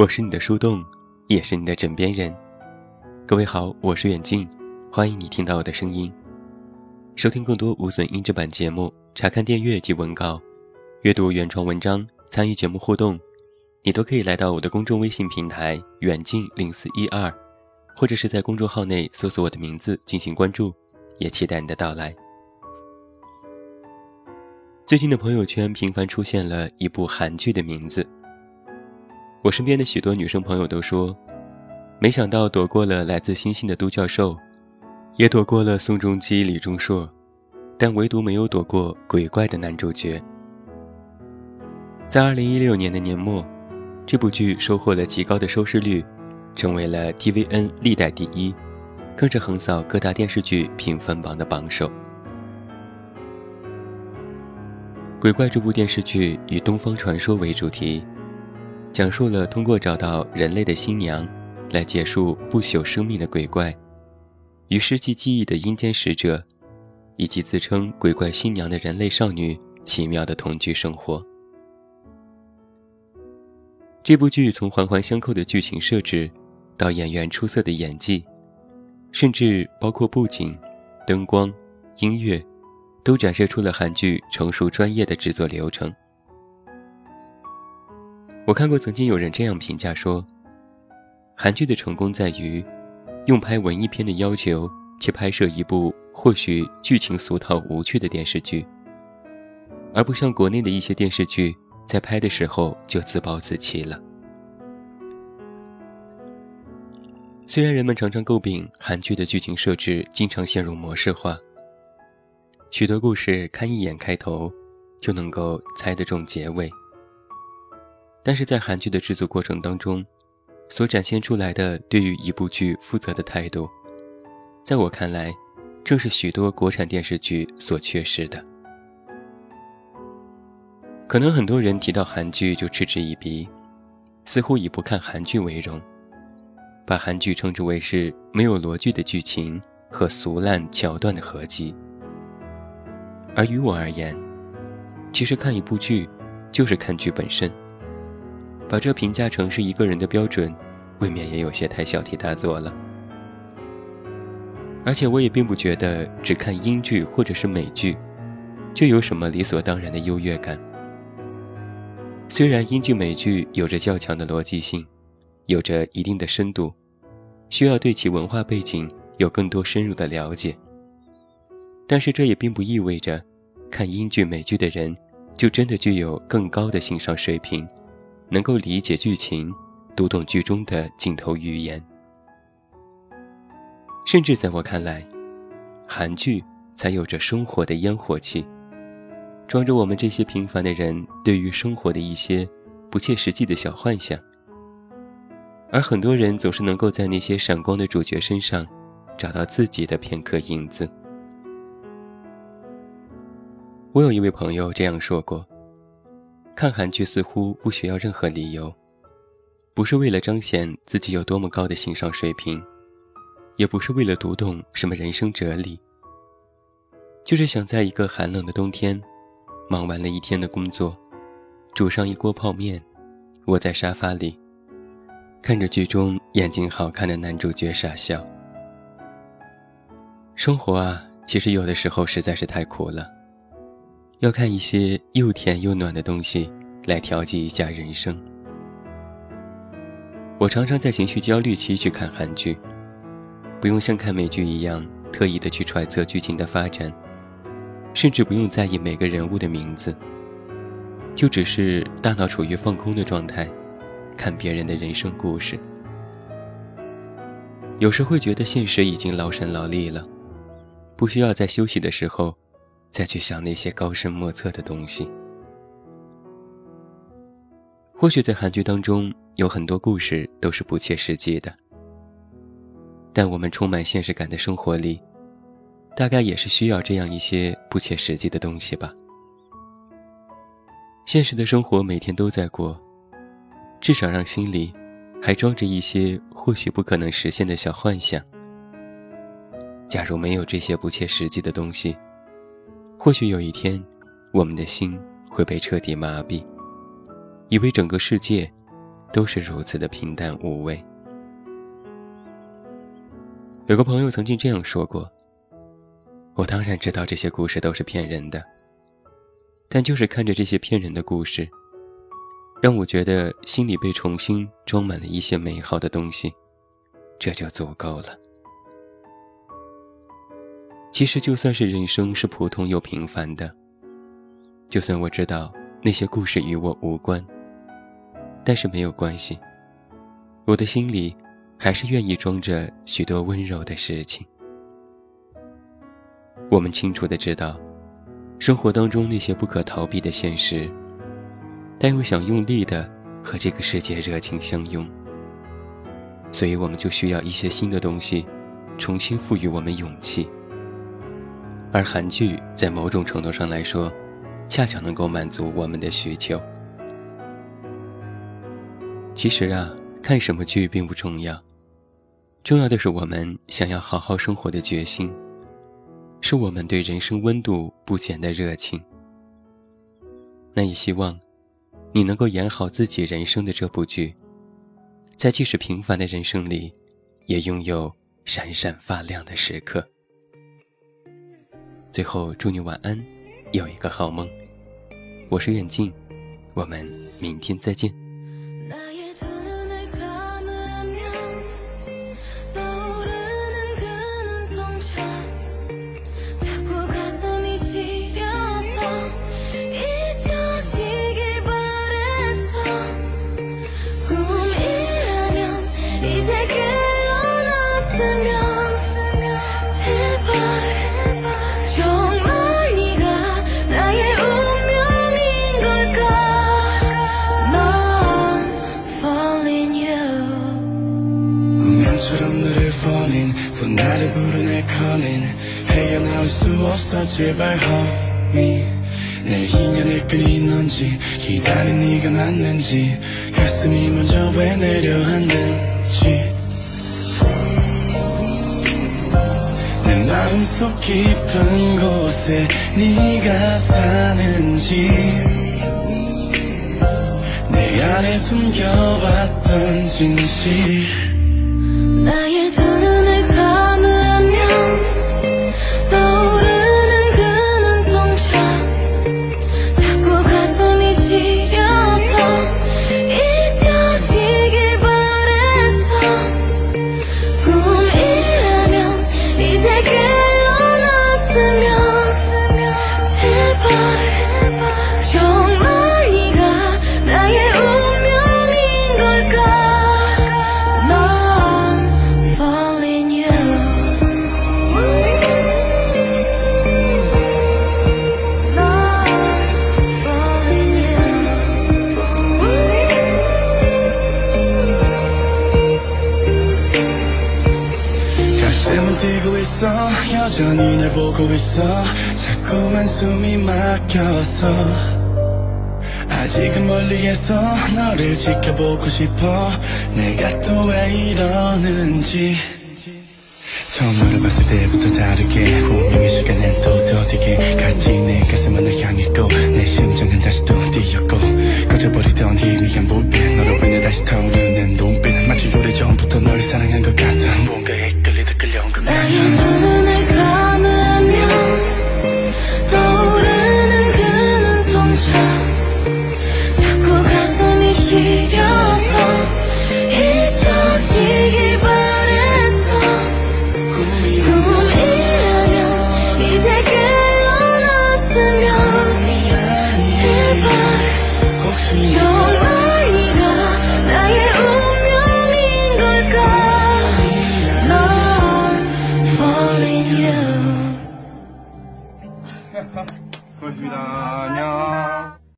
我是你的树洞，也是你的枕边人。各位好，我是远近，欢迎你听到我的声音。收听更多无损音质版节目，查看电阅及文稿，阅读原创文章，参与节目互动，你都可以来到我的公众微信平台远近零四一二，或者是在公众号内搜索我的名字进行关注，也期待你的到来。最近的朋友圈频繁出现了一部韩剧的名字。我身边的许多女生朋友都说，没想到躲过了来自星星的都教授，也躲过了宋仲基、李钟硕，但唯独没有躲过鬼怪的男主角。在二零一六年的年末，这部剧收获了极高的收视率，成为了 TVN 历代第一，更是横扫各大电视剧评分榜的榜首。鬼怪这部电视剧以东方传说为主题。讲述了通过找到人类的新娘，来结束不朽生命的鬼怪，与失去记忆的阴间使者，以及自称鬼怪新娘的人类少女奇妙的同居生活。这部剧从环环相扣的剧情设置，到演员出色的演技，甚至包括布景、灯光、音乐，都展示出了韩剧成熟专业的制作流程。我看过，曾经有人这样评价说：“韩剧的成功在于，用拍文艺片的要求去拍摄一部或许剧情俗套无趣的电视剧，而不像国内的一些电视剧在拍的时候就自暴自弃了。”虽然人们常常诟病韩剧的剧情设置经常陷入模式化，许多故事看一眼开头就能够猜得中结尾。但是在韩剧的制作过程当中，所展现出来的对于一部剧负责的态度，在我看来，正是许多国产电视剧所缺失的。可能很多人提到韩剧就嗤之以鼻，似乎以不看韩剧为荣，把韩剧称之为是没有逻辑的剧情和俗烂桥段的合集。而于我而言，其实看一部剧，就是看剧本身。把这评价成是一个人的标准，未免也有些太小题大做了。而且我也并不觉得只看英剧或者是美剧，就有什么理所当然的优越感。虽然英剧、美剧有着较强的逻辑性，有着一定的深度，需要对其文化背景有更多深入的了解，但是这也并不意味着，看英剧、美剧的人就真的具有更高的欣赏水平。能够理解剧情，读懂剧中的镜头语言，甚至在我看来，韩剧才有着生活的烟火气，装着我们这些平凡的人对于生活的一些不切实际的小幻想。而很多人总是能够在那些闪光的主角身上，找到自己的片刻影子。我有一位朋友这样说过。看韩剧似乎不需要任何理由，不是为了彰显自己有多么高的欣赏水平，也不是为了读懂什么人生哲理，就是想在一个寒冷的冬天，忙完了一天的工作，煮上一锅泡面，窝在沙发里，看着剧中眼睛好看的男主角傻笑。生活啊，其实有的时候实在是太苦了。要看一些又甜又暖的东西来调剂一下人生。我常常在情绪焦虑期去看韩剧，不用像看美剧一样特意的去揣测剧情的发展，甚至不用在意每个人物的名字，就只是大脑处于放空的状态，看别人的人生故事。有时会觉得现实已经劳神劳力了，不需要在休息的时候。再去想那些高深莫测的东西。或许在韩剧当中有很多故事都是不切实际的，但我们充满现实感的生活里，大概也是需要这样一些不切实际的东西吧。现实的生活每天都在过，至少让心里还装着一些或许不可能实现的小幻想。假如没有这些不切实际的东西，或许有一天，我们的心会被彻底麻痹，以为整个世界都是如此的平淡无味。有个朋友曾经这样说过：“我当然知道这些故事都是骗人的，但就是看着这些骗人的故事，让我觉得心里被重新装满了一些美好的东西，这就足够了。”其实，就算是人生是普通又平凡的，就算我知道那些故事与我无关，但是没有关系，我的心里还是愿意装着许多温柔的事情。我们清楚的知道，生活当中那些不可逃避的现实，但又想用力的和这个世界热情相拥，所以我们就需要一些新的东西，重新赋予我们勇气。而韩剧在某种程度上来说，恰巧能够满足我们的需求。其实啊，看什么剧并不重要，重要的是我们想要好好生活的决心，是我们对人生温度不减的热情。那也希望你能够演好自己人生的这部剧，在即使平凡的人生里，也拥有闪闪发亮的时刻。最后，祝你晚安，有一个好梦。我是远近，我们明天再见。 없어 제발 homie 내 인연의 끈이 넌지 기다린 네가 맞는지 가슴이 먼저 왜 내려앉는지. 내 마음속 깊은 곳에 네가 사는지. 내 안에 숨겨왔던 진실 뛰고 있어. 여전히 날 보고 있어. 자꾸만 숨이 막혀서. 아직은 멀리에서 너를 지켜보고 싶어. 내가 또 왜 이러는지. 처음 너를 봤을 때부터 다르게 운명의 시간엔 또 더디게 같이 내 가슴은 널 향했고 내 심장은 다시 또 뛰었고 꺼져버리던 희미한 무게 너로 인해 다시 타오르는 노 Yeah.